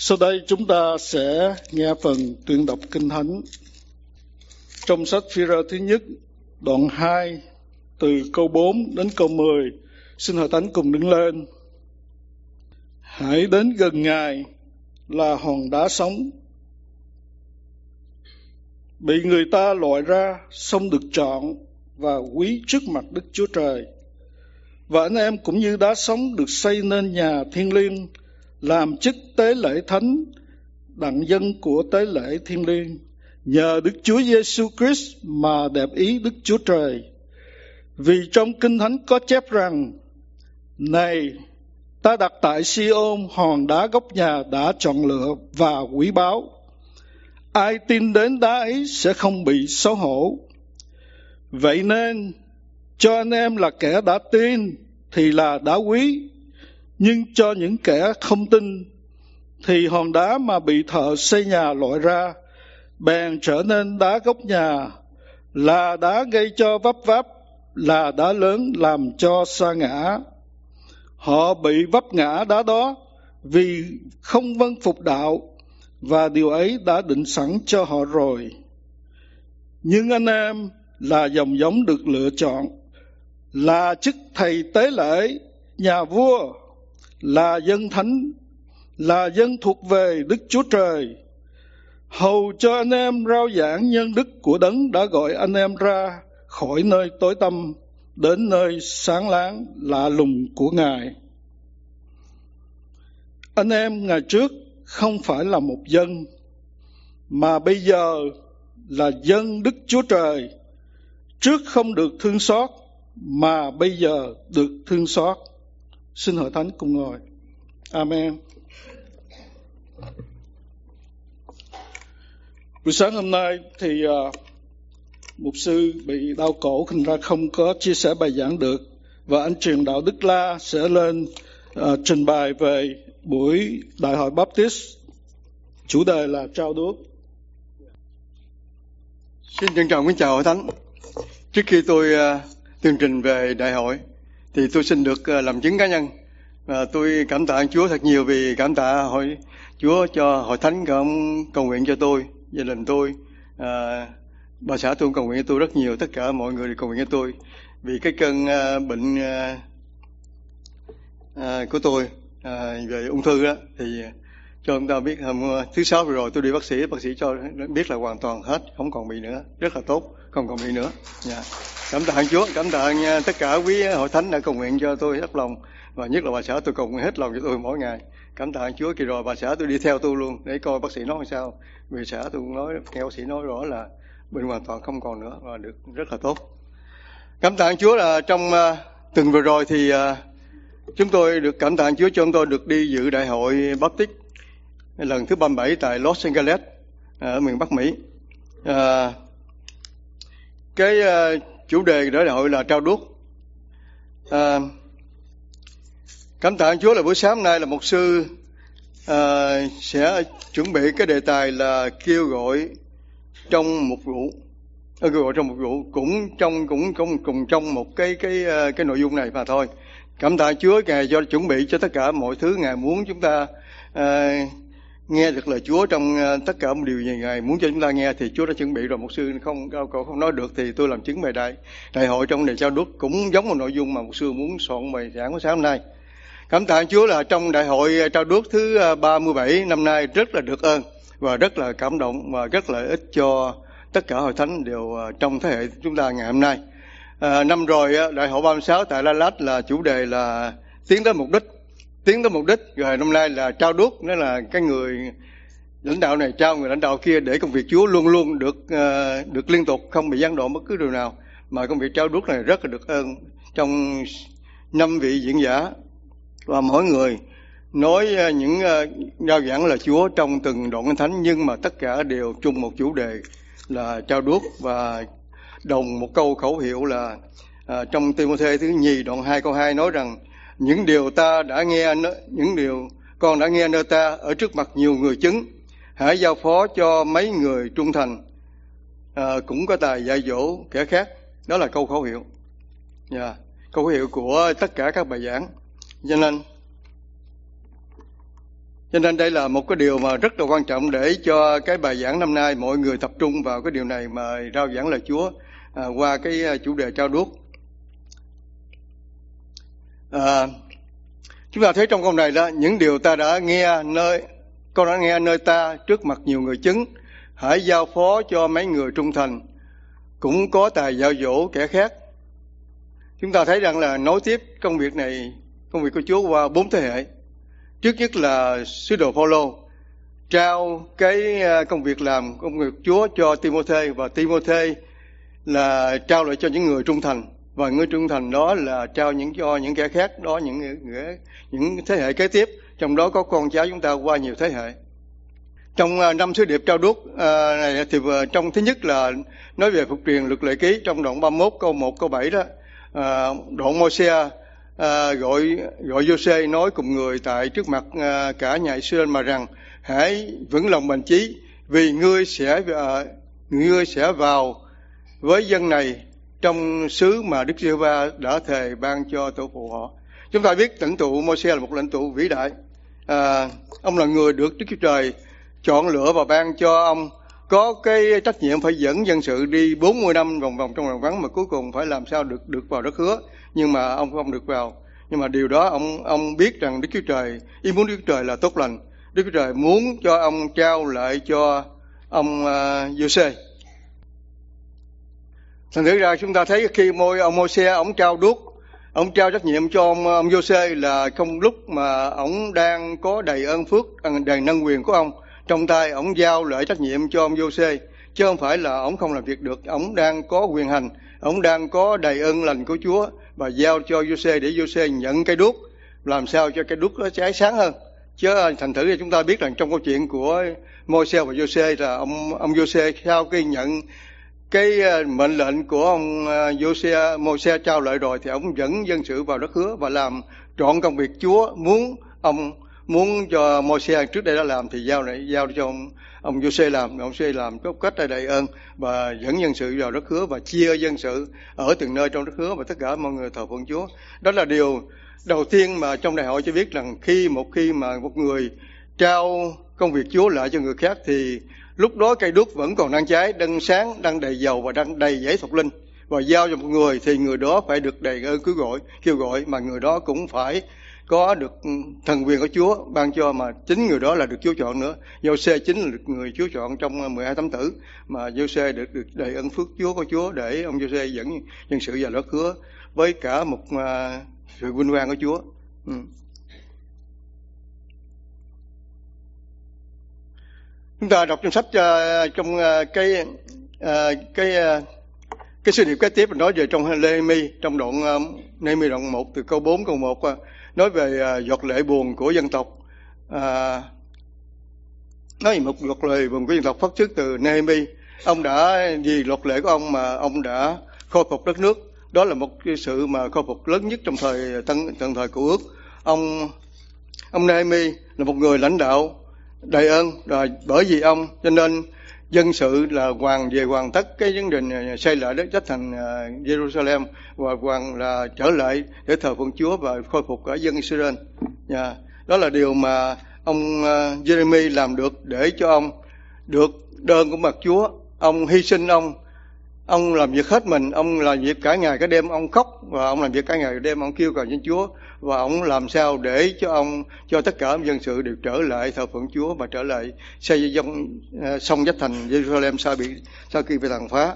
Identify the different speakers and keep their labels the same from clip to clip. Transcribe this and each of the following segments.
Speaker 1: Sau đây chúng ta sẽ nghe phần tuyên đọc Kinh Thánh trong sách phi thứ nhất, đoạn 2, từ câu 4 đến câu 10. Xin Hội Thánh cùng đứng lên. Hãy đến gần Ngài là hòn đá sống. Bị người ta loại ra, xong được chọn và quý trước mặt Đức Chúa Trời. Và anh em cũng như đá sống được xây nên nhà thiên liêng, làm chức tế lễ thánh, đặng dân của tế lễ thiên liêng nhờ Đức Chúa Giêsu Christ mà đẹp ý Đức Chúa Trời. Vì trong Kinh Thánh có chép rằng, Này, ta đặt tại Siôn hòn đá gốc nhà đã chọn lựa và quý báu. Ai tin đến đá ấy sẽ không bị xấu hổ. Vậy nên, cho anh em là kẻ đã tin thì là đã quý, nhưng cho những kẻ không tin, thì hòn đá mà bị thợ xây nhà loại ra, bèn trở nên đá gốc nhà, là đá gây cho vấp váp, là đá lớn làm cho sa ngã. Họ bị vấp ngã đá đó vì không vâng phục đạo, và điều ấy đã định sẵn cho họ rồi. Nhưng anh em là dòng giống được lựa chọn, là chức thầy tế lễ, nhà vua là dân thánh, là dân thuộc về đức chúa trời. Hầu cho anh em rao giảng nhân đức của đấng đã gọi anh em ra khỏi nơi tối tăm đến nơi sáng láng lạ lùng của ngài. Anh em ngày trước không phải là một dân, mà bây giờ là dân đức chúa trời. Trước không được thương xót, mà bây giờ được thương xót xin hội thánh cùng ngồi. Amen. Buổi sáng hôm nay thì uh, mục sư bị đau cổ thành ra không có chia sẻ bài giảng được. Và anh truyền đạo Đức La sẽ lên uh, trình bày về buổi đại hội Baptist. Chủ đề là trao đuốc
Speaker 2: xin trân trọng kính chào hội thánh. Trước khi tôi à, uh, tuyên trình về đại hội thì tôi xin được ờ, làm chứng cá nhân. Và tôi cảm tạ Chúa thật nhiều vì cảm tạ hội Chúa cho hội thánh cũng cầu nguyện cho tôi gia đình tôi à, bà xã tôi cầu nguyện cho tôi rất nhiều tất cả mọi người đều cầu nguyện cho tôi. Vì cái cơn à, bệnh à, à, của tôi à, về ung thư đó thì cho chúng ta biết hôm thứ sáu vừa rồi tôi đi bác sĩ bác sĩ cho biết là hoàn toàn hết không còn bị nữa. Rất là tốt không còn bị nữa. Yeah. Dạ. cảm tạ Chúa cảm tạ tất cả quý hội thánh đã cầu nguyện cho tôi hết lòng. Và nhất là bà xã tôi cầu nguyện hết lòng cho tôi mỗi ngày. Cảm tạ Chúa kỳ rồi bà xã tôi đi theo tôi luôn để coi bác sĩ nói sao. Vì xã tôi cũng nói nghe bác sĩ nói rõ là bệnh hoàn toàn không còn nữa và được rất là tốt. Cảm tạ Chúa là trong à, tuần vừa rồi thì à, chúng tôi được cảm tạ Chúa cho chúng tôi được đi dự đại hội Baptist lần thứ 37 tại Los Angeles à, ở miền Bắc Mỹ. À, cái uh, chủ đề của đại hội là trao đuốc. Uh, cảm tạ Chúa là buổi sáng hôm nay là một sư à, sẽ chuẩn bị cái đề tài là kêu gọi trong một vụ à, kêu gọi trong một vụ cũng trong cũng cũng cùng trong một cái cái cái nội dung này mà thôi. Cảm tạ Chúa ngài cho chuẩn bị cho tất cả mọi thứ ngài muốn chúng ta à, nghe được lời Chúa trong ờ, tất cả một điều gì ngài muốn cho chúng ta nghe thì Chúa đã chuẩn bị rồi. Một sư không cậu không nói được thì tôi làm chứng về đại đại hội trong đề trao đúc cũng giống một nội dung mà một sư muốn soạn bài giảng của sáng hôm nay. Cảm tạ Chúa là trong đại hội ờ, trao đuốc thứ ờ, 37 năm nay rất là được ơn và rất là cảm động và rất là ích cho tất cả hội thánh đều trong thế hệ chúng ta ngày hôm nay. À, năm rồi đại hội 36 tại La Lát là chủ đề là tiến tới mục đích, tiến tới mục đích. Rồi năm nay là trao đuốc, đó là cái người lãnh đạo này trao người lãnh đạo kia để công việc Chúa luôn luôn được uh, được liên tục không bị gián đoạn bất cứ điều nào. Mà công việc trao đuốc này rất là được ơn. Trong năm vị diễn giả và mỗi người nói ờ, những ờ, giao giảng là Chúa trong từng đoạn thánh nhưng mà tất cả đều chung một chủ đề là trao đuốc. Và đồng một câu khẩu hiệu là à, trong Timothée thứ nhì đoạn 2 câu 2 nói rằng những điều ta đã nghe những điều con đã nghe nơi ta ở trước mặt nhiều người chứng hãy giao phó cho mấy người trung thành à, cũng có tài dạy dỗ kẻ khác đó là câu khẩu hiệu yeah. Câu khẩu hiệu của tất cả các bài giảng cho nên cho nên đây là một cái điều mà rất là quan trọng để cho cái bài giảng năm nay mọi người tập trung vào cái điều này mà rao giảng lời Chúa à, qua cái à, chủ đề trao đuốc. À, chúng ta thấy trong câu này đó những điều ta đã nghe nơi con đã nghe nơi ta trước mặt nhiều người chứng hãy giao phó cho mấy người trung thành cũng có tài giao dỗ kẻ khác. Chúng ta thấy rằng là nối tiếp công việc này công việc của Chúa qua bốn thế hệ. Trước nhất là sứ đồ Phaolô trao cái ờ, công việc làm công việc Chúa cho Timôthê và Timôthê là trao lại cho những người trung thành và người trung thành đó là trao những cho những kẻ khác đó những những, những thế hệ kế tiếp. Trong đó có con cháu chúng ta qua nhiều thế hệ. Trong à, năm sứ điệp trao đuốc à, này thì trong thứ nhất là nói về phục truyền luật lệ ký trong đoạn 31 câu 1 câu 7 đó. À, đoạn Môi-se gọi gọi Giô-xê nói cùng người tại trước mặt cả nhà Israel mà rằng hãy vững lòng bền chí vì ngươi sẽ uh, ngươi sẽ vào với dân này trong xứ mà Đức giê va đã thề ban cho tổ phụ họ. Chúng ta biết lãnh tụ Môi-se là một lãnh tụ vĩ đại. À, ông là người được Đức Chúa Trời chọn lựa và ban cho ông. Có cái trách nhiệm phải dẫn dân sự đi 40 năm vòng vòng trong vòng vắng mà cuối cùng phải làm sao được được vào đất hứa. Nhưng mà ông không được vào. Nhưng mà điều đó ông ông biết rằng Đức Chúa Trời ý muốn Đức Chúa Trời là tốt lành. Đức Chúa Trời muốn cho ông trao lại cho ông à, uh, Giuse thành thử ra chúng ta thấy khi môi ông Môi-se ông trao đuốc, ông trao trách nhiệm cho ông ông Giô-xê là trong lúc mà ông đang có đầy ơn phước à, đầy năng quyền của ông, trong tay ông giao lại trách nhiệm cho ông Giô-xê chứ không phải là ông không làm việc được, ông đang có quyền hành, ông đang có đầy ơn lành của Chúa và giao cho Giô-xê để Giô-xê nhận cái đuốc, làm sao cho cái đuốc nó cháy sáng hơn. Chứ à, thành thử thì chúng ta biết rằng trong câu chuyện của Môi-se và Giô-xê là ông ông Giô-xê sau khi nhận cái ờ, mệnh lệnh của ông ờ, Jose Moses trao lại rồi thì ông dẫn dân sự vào đất hứa và làm trọn công việc Chúa muốn ông, muốn cho Moses trước đây đã làm thì giao lại giao cho ông ông Jose làm. Ông Jose làm có cách đầy ơn và dẫn dân sự vào đất hứa và chia dân sự ở từng nơi trong đất hứa và tất cả mọi người thờ phượng Chúa. Đó là điều đầu tiên mà trong đại hội cho biết rằng khi một khi mà một người trao công việc Chúa lại cho người khác thì lúc đó cây đuốc vẫn còn đang cháy đang sáng đang đầy dầu và đang đầy giấy thuộc linh và giao cho một người thì người đó phải được đầy ơn cứu gọi kêu gọi mà người đó cũng phải có được thần quyền của Chúa ban cho mà chính người đó là được Chúa chọn nữa. Giô-xê chính là được người Chúa chọn trong 12 tấm tử mà Giô-xê được được đầy ơn phước Chúa của Chúa để ông Giô-xê dẫn nhân sự và lót hứa với cả một uh, sự vinh quang của Chúa. Ừ. Chúng ta đọc trong sách uh, trong uh, cái uh, cái uh, cái sự điệp kế tiếp nói về trong Lê Mi trong đoạn uh, Lê Mi đoạn 1 từ câu 4 câu 1 uh, nói về uh, giọt lệ buồn của dân tộc. Uh, nói một giọt lệ buồn của dân tộc phát xuất từ Nehemi ông đã vì luật lệ của ông mà ông đã khôi phục đất nước. Đó là một cái sự mà khôi phục lớn nhất trong thời tân trong thời cựu ước. Ông ông Nehemi là một người lãnh đạo đầy ơn rồi, bởi vì ông, cho nên dân sự là hoàn về hoàn tất cái vấn đề xây lại đất đất thành à, Jerusalem và hoàn là trở lại để thờ phượng Chúa và khôi phục cả dân Israel. Yeah. Đó là điều mà ông à, Jeremy làm được để cho ông được đơn của mặt Chúa. Ông hy sinh ông ông làm việc hết mình, ông làm việc cả ngày cả đêm, ông khóc, và ông làm việc cả ngày cả đêm, ông kêu cầu trên Chúa, và ông làm sao để cho ông, cho tất cả dân sự đều trở lại thờ phượng Chúa và trở lại xây dựng ờ, sông dách thành Jerusalem sau bị, sau khi bị tàn phá.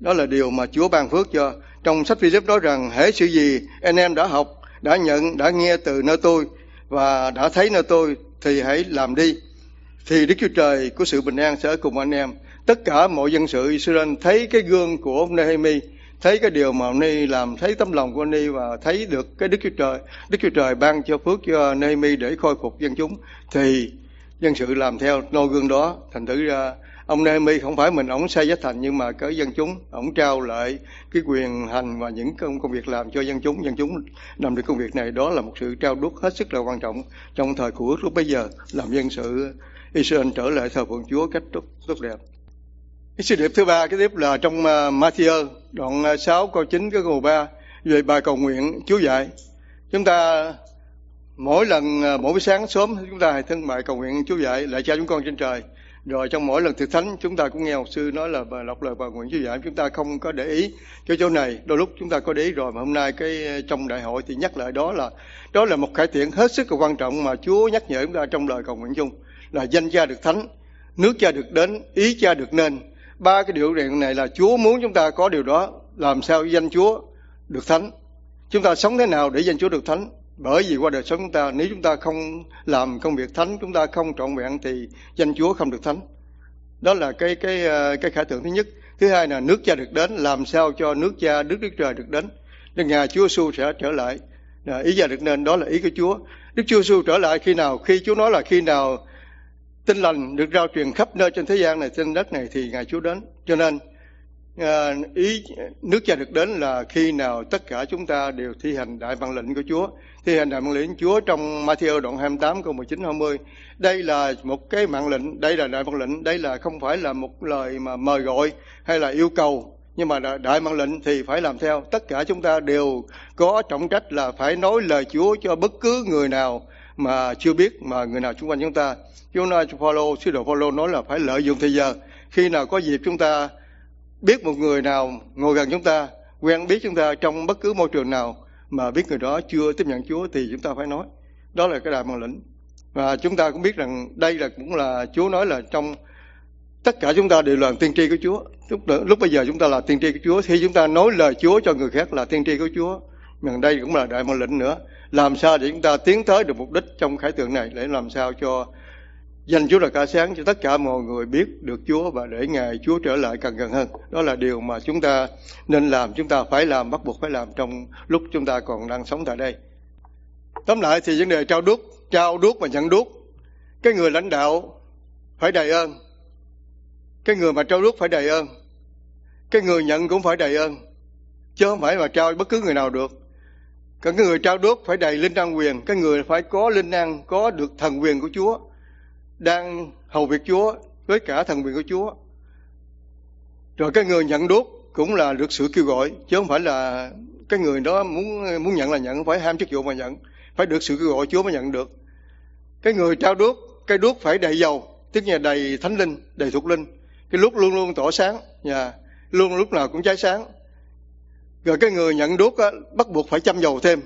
Speaker 2: Đó là điều mà Chúa ban phước cho. Trong sách Philip nói rằng, hễ sự gì anh em đã học, đã nhận, đã nghe từ nơi tôi và đã thấy nơi tôi thì hãy làm đi. Thì Đức Chúa Trời của sự bình an sẽ cùng anh em tất cả mọi dân sự Israel thấy cái gương của ông Nehemi thấy cái điều mà ông Ni làm, thấy tấm lòng của ông Ni và thấy được cái Đức Chúa Trời. Đức Chúa Trời ban cho phước cho Nehemi để khôi phục dân chúng. Thì dân sự làm theo noi gương đó, thành thử ra ông Nehemi không phải mình ổng xây giá thành, nhưng mà cái dân chúng ổng trao lại cái quyền hành và những công công việc làm cho dân chúng. Dân chúng làm được công việc này, đó là một sự trao đuốc hết sức là quan trọng trong thời của lúc bây giờ, làm dân sự Israel trở lại thờ phượng Chúa cách tốt tốt đẹp cái sự điệp thứ ba, cái tiếp là trong ờ, Matthew, đoạn ờ, 6 câu 9 cái câu 3 về bài cầu nguyện Chúa dạy. Chúng ta, mỗi lần ờ, mỗi buổi sáng sớm, chúng ta hãy thân bài cầu nguyện Chúa dạy lại cha chúng con trên trời. Rồi trong mỗi lần thực thánh, chúng ta cũng nghe một sư nói là bà đọc lời bà nguyện Chúa dạy. Chúng ta không có để ý cái chỗ này. Đôi lúc chúng ta có để ý rồi, mà hôm nay cái trong đại hội thì nhắc lại đó là đó là một cải thiện hết sức là quan trọng mà Chúa nhắc nhở chúng ta trong lời cầu nguyện chung. Là danh cha được thánh, nước cha được đến, ý cha được nên ba cái điều kiện này là Chúa muốn chúng ta có điều đó, làm sao danh Chúa được thánh? Chúng ta sống thế nào để danh Chúa được thánh? Bởi vì qua đời sống chúng ta, nếu chúng ta không làm công việc thánh, chúng ta không trọn vẹn thì danh Chúa không được thánh. Đó là cái cái ờ, cái khả tượng thứ nhất. Thứ hai là nước cha được đến, làm sao cho nước cha, đức đức trời được đến? Nên ngài Chúa Giêsu sẽ trở lại. Ờ, ý gia được nên đó là ý của Chúa. Đức Chúa Giêsu trở lại khi nào? Khi Chúa nói là khi nào tin lành được rao truyền khắp nơi trên thế gian này trên đất này thì ngài Chúa đến. Cho nên à, ý nước cha được đến là khi nào tất cả chúng ta đều thi hành đại văn lệnh của Chúa thi hành đại văn lệnh Chúa trong Matthew đoạn 28 câu 19 20 đây là một cái mạng lệnh đây là đại văn lệnh đây là không phải là một lời mà mời gọi hay là yêu cầu nhưng mà đại mạng lệnh thì phải làm theo. Tất cả chúng ta đều có trọng trách là phải nói lời Chúa cho bất cứ người nào mà chưa biết mà người nào xung quanh chúng ta. Chúng ta cho Phaolô sứ đồ follow nói là phải lợi dụng thời giờ khi nào có dịp chúng ta biết một người nào ngồi gần chúng ta quen biết chúng ta trong bất cứ môi trường nào mà biết người đó chưa tiếp nhận Chúa thì chúng ta phải nói. Đó là cái đại mạng lệnh. Và chúng ta cũng biết rằng đây là cũng là Chúa nói là trong tất cả chúng ta đều là tiên tri của Chúa. Lúc, lúc bây giờ chúng ta là tiên tri của Chúa. Khi chúng ta nói lời Chúa cho người khác là tiên tri của Chúa. Nhưng đây cũng là đại mạng lệnh nữa làm sao để chúng ta tiến tới được mục đích trong khải tượng này để làm sao cho Danh Chúa là ca sáng cho tất cả mọi người biết được Chúa và để Ngài Chúa trở lại càng gần hơn. Đó là điều mà chúng ta nên làm, chúng ta phải làm, bắt buộc phải làm trong lúc chúng ta còn đang sống tại đây. Tóm lại thì vấn đề trao đuốc, trao đuốc và nhận đuốc. Cái người lãnh đạo phải đầy ơn. Cái người mà trao đuốc phải đầy ơn. Cái người nhận cũng phải đầy ơn. Chứ không phải mà trao bất cứ người nào được. Cái người trao đốt phải đầy linh năng quyền. Cái người phải có linh năng, có được thần quyền của Chúa đang hầu việc Chúa với cả thần quyền của Chúa. Rồi cái người nhận đốt cũng là được sự kêu gọi chứ không phải là cái người đó muốn muốn nhận là nhận phải ham chức vụ mà nhận phải được sự kêu gọi Chúa mới nhận được cái người trao đốt cái đốt phải đầy dầu tức là đầy thánh linh đầy thuộc linh cái lúc luôn luôn tỏ sáng nhà luôn lúc nào cũng cháy sáng rồi cái người nhận đốt á, bắt buộc phải chăm dầu thêm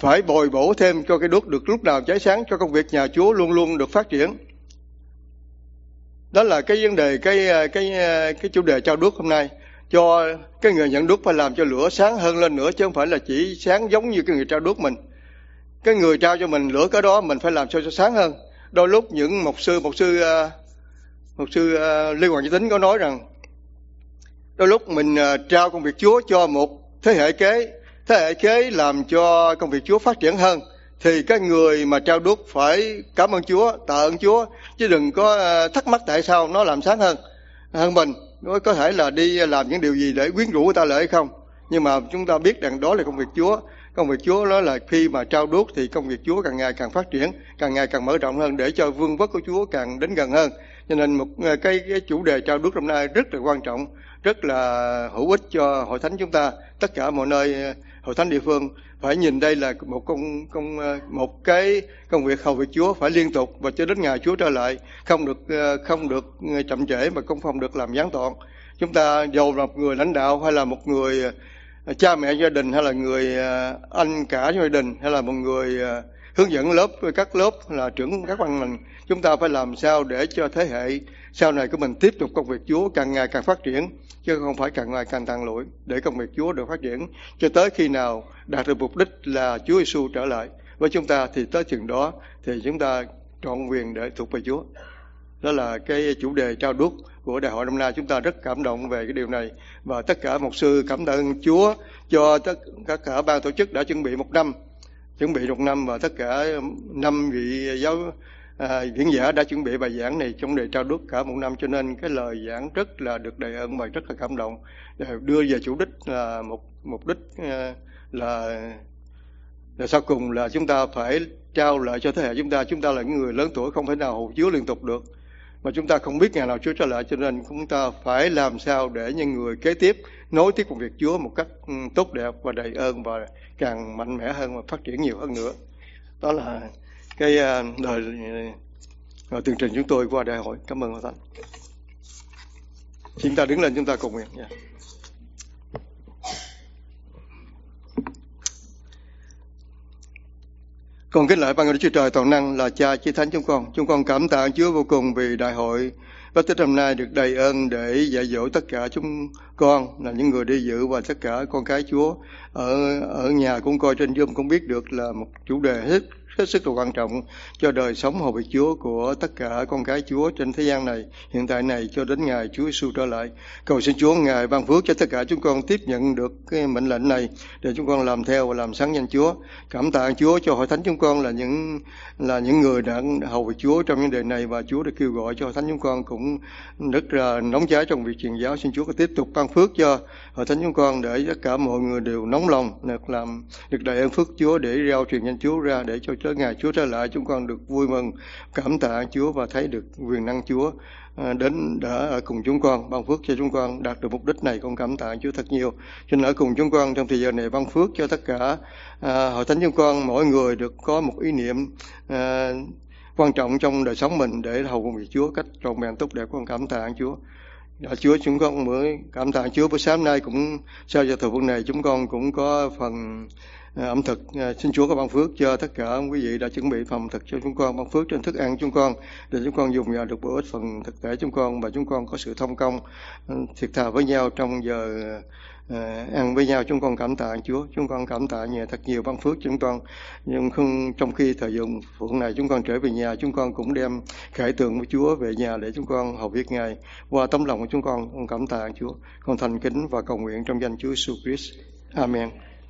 Speaker 2: phải bồi bổ thêm cho cái đốt được lúc nào cháy sáng cho công việc nhà Chúa luôn luôn được phát triển. Đó là cái vấn đề cái ờ, cái ờ, cái chủ đề trao đuốc hôm nay cho cái người nhận đuốc phải làm cho lửa sáng hơn lên nữa chứ không phải là chỉ sáng giống như cái người trao đuốc mình. Cái người trao cho mình lửa cái đó mình phải làm sao cho sáng hơn. Đôi lúc những mục sư mục sư ờ, mục sư liên Lê Hoàng Chí Tính có nói rằng đôi lúc mình ờ, trao công việc Chúa cho một thế hệ kế thế hệ kế làm cho công việc Chúa phát triển hơn thì cái người mà trao đuốc phải cảm ơn Chúa, tạ ơn Chúa chứ đừng có ờ, thắc mắc tại sao nó làm sáng hơn hơn mình. Nó có thể là đi làm những điều gì để quyến rũ người ta lợi hay không. Nhưng mà chúng ta biết rằng đó là công việc Chúa. Công việc Chúa đó là khi mà trao đuốc thì công việc Chúa càng ngày càng phát triển, càng ngày càng mở rộng hơn để cho vương quốc của Chúa càng đến gần hơn. Cho nên một ờ, cái, cái chủ đề trao đuốc hôm nay rất là quan trọng, rất là hữu ích cho hội thánh chúng ta, tất cả mọi nơi ờ, hội thánh địa phương phải nhìn đây là một công công ờ, một cái công việc hầu việc Chúa phải liên tục và cho đến ngày Chúa trở lại không được ờ, không được chậm trễ mà cũng không được làm gián đoạn. Chúng ta dầu là một người lãnh đạo hay là một người cha mẹ gia đình hay là người anh cả gia đình hay là một người hướng dẫn lớp các lớp là trưởng các ban ngành chúng ta phải làm sao để cho thế hệ sau này của mình tiếp tục công việc Chúa càng ngày càng phát triển, chứ không phải càng ngày càng tàn lụi để công việc Chúa được phát triển. Cho tới khi nào đạt được mục đích là Chúa Giêsu trở lại với chúng ta thì tới chừng đó thì chúng ta trọn quyền để thuộc về Chúa. Đó là cái chủ đề trao đuốc của đại hội năm nay. Chúng ta rất cảm động về cái điều này và tất cả một sư cảm ơn Chúa cho tất cả cả ban tổ chức đã chuẩn bị một năm, chuẩn bị một năm và tất cả năm vị giáo à, diễn giả đã chuẩn bị bài giảng này trong đề trao đúc cả một năm cho nên cái lời giảng rất là được đầy ơn và rất là cảm động. À, đưa về chủ đích là một mục đích à, là là sau cùng là chúng ta phải trao lại cho thế hệ chúng ta. Chúng ta là những người lớn tuổi không thể nào hầu chứa liên tục được. Mà chúng ta không biết ngày nào Chúa trở lại cho nên chúng ta phải làm sao để những người kế tiếp nối tiếp công việc Chúa một cách ừ, tốt đẹp và đầy ơn và càng mạnh mẽ hơn và phát triển nhiều hơn nữa. Đó là cái ờ, lời uh, ờ, tường trình chúng tôi qua đại hội. Cảm ơn hòa thánh chúng ta đứng lên chúng ta cùng nguyện nha. Con kính lại ban Đức Chúa Trời toàn năng là Cha Chí Thánh chúng con. Chúng con cảm tạ Chúa vô cùng vì đại hội Bác Tích hôm nay được đầy ơn để dạy dỗ tất cả chúng con là những người đi dự và tất cả con cái Chúa ở ở nhà cũng coi trên Zoom cũng biết được là một chủ đề hết hết sức là quan trọng cho đời sống hầu việc Chúa của tất cả con cái Chúa trên thế gian này hiện tại này cho đến ngày Chúa Giêsu trở lại. Cầu xin Chúa ngài ban phước cho tất cả chúng con tiếp nhận được cái mệnh lệnh này để chúng con làm theo và làm sáng danh Chúa. Cảm tạ Chúa cho hội thánh chúng con là những là những người đã hầu việc Chúa trong những đề này và Chúa đã kêu gọi cho hội thánh chúng con cũng rất là nóng cháy trong việc truyền giáo. Xin Chúa có tiếp tục ban phước cho hội thánh chúng con để tất cả mọi người đều nóng lòng được làm được đại ơn phước Chúa để rao truyền danh Chúa ra để cho tới ngày Chúa trở lại chúng con được vui mừng cảm tạ Chúa và thấy được quyền năng Chúa à, đến đã ở cùng chúng con ban phước cho chúng con đạt được mục đích này. Con cảm tạ Chúa thật nhiều. Xin ở cùng chúng con trong thời giờ này ban phước cho tất cả à, hội thánh chúng con mỗi người được có một ý niệm à, quan trọng trong đời sống mình để hầu cùng việc Chúa cách trọn vẹn tốt đẹp. Con cảm tạ Chúa. Dạ, Chúa chúng con mới cảm tạ Chúa. Buổi sáng nay cũng sau giờ thời phút này chúng con cũng có phần à, ẩm thực. À, xin Chúa có ban phước cho tất cả quý vị đã chuẩn bị phòng thực cho chúng con ban phước trên thức ăn chúng con để chúng con dùng vào được bổ ích phần thực thể chúng con và chúng con có sự thông công à, thiệt thà với nhau trong giờ à, ăn với nhau chúng con cảm tạ Chúa chúng con cảm tạ nhờ thật nhiều ban phước chúng con. Nhưng không trong khi thời dụng phượng này chúng con trở về nhà chúng con cũng đem khải tượng của Chúa về nhà để chúng con hầu việc ngài. Qua tấm lòng của chúng con con cảm tạ Chúa. Con thành kính và cầu nguyện trong danh Chúa Jesus Christ. Amen.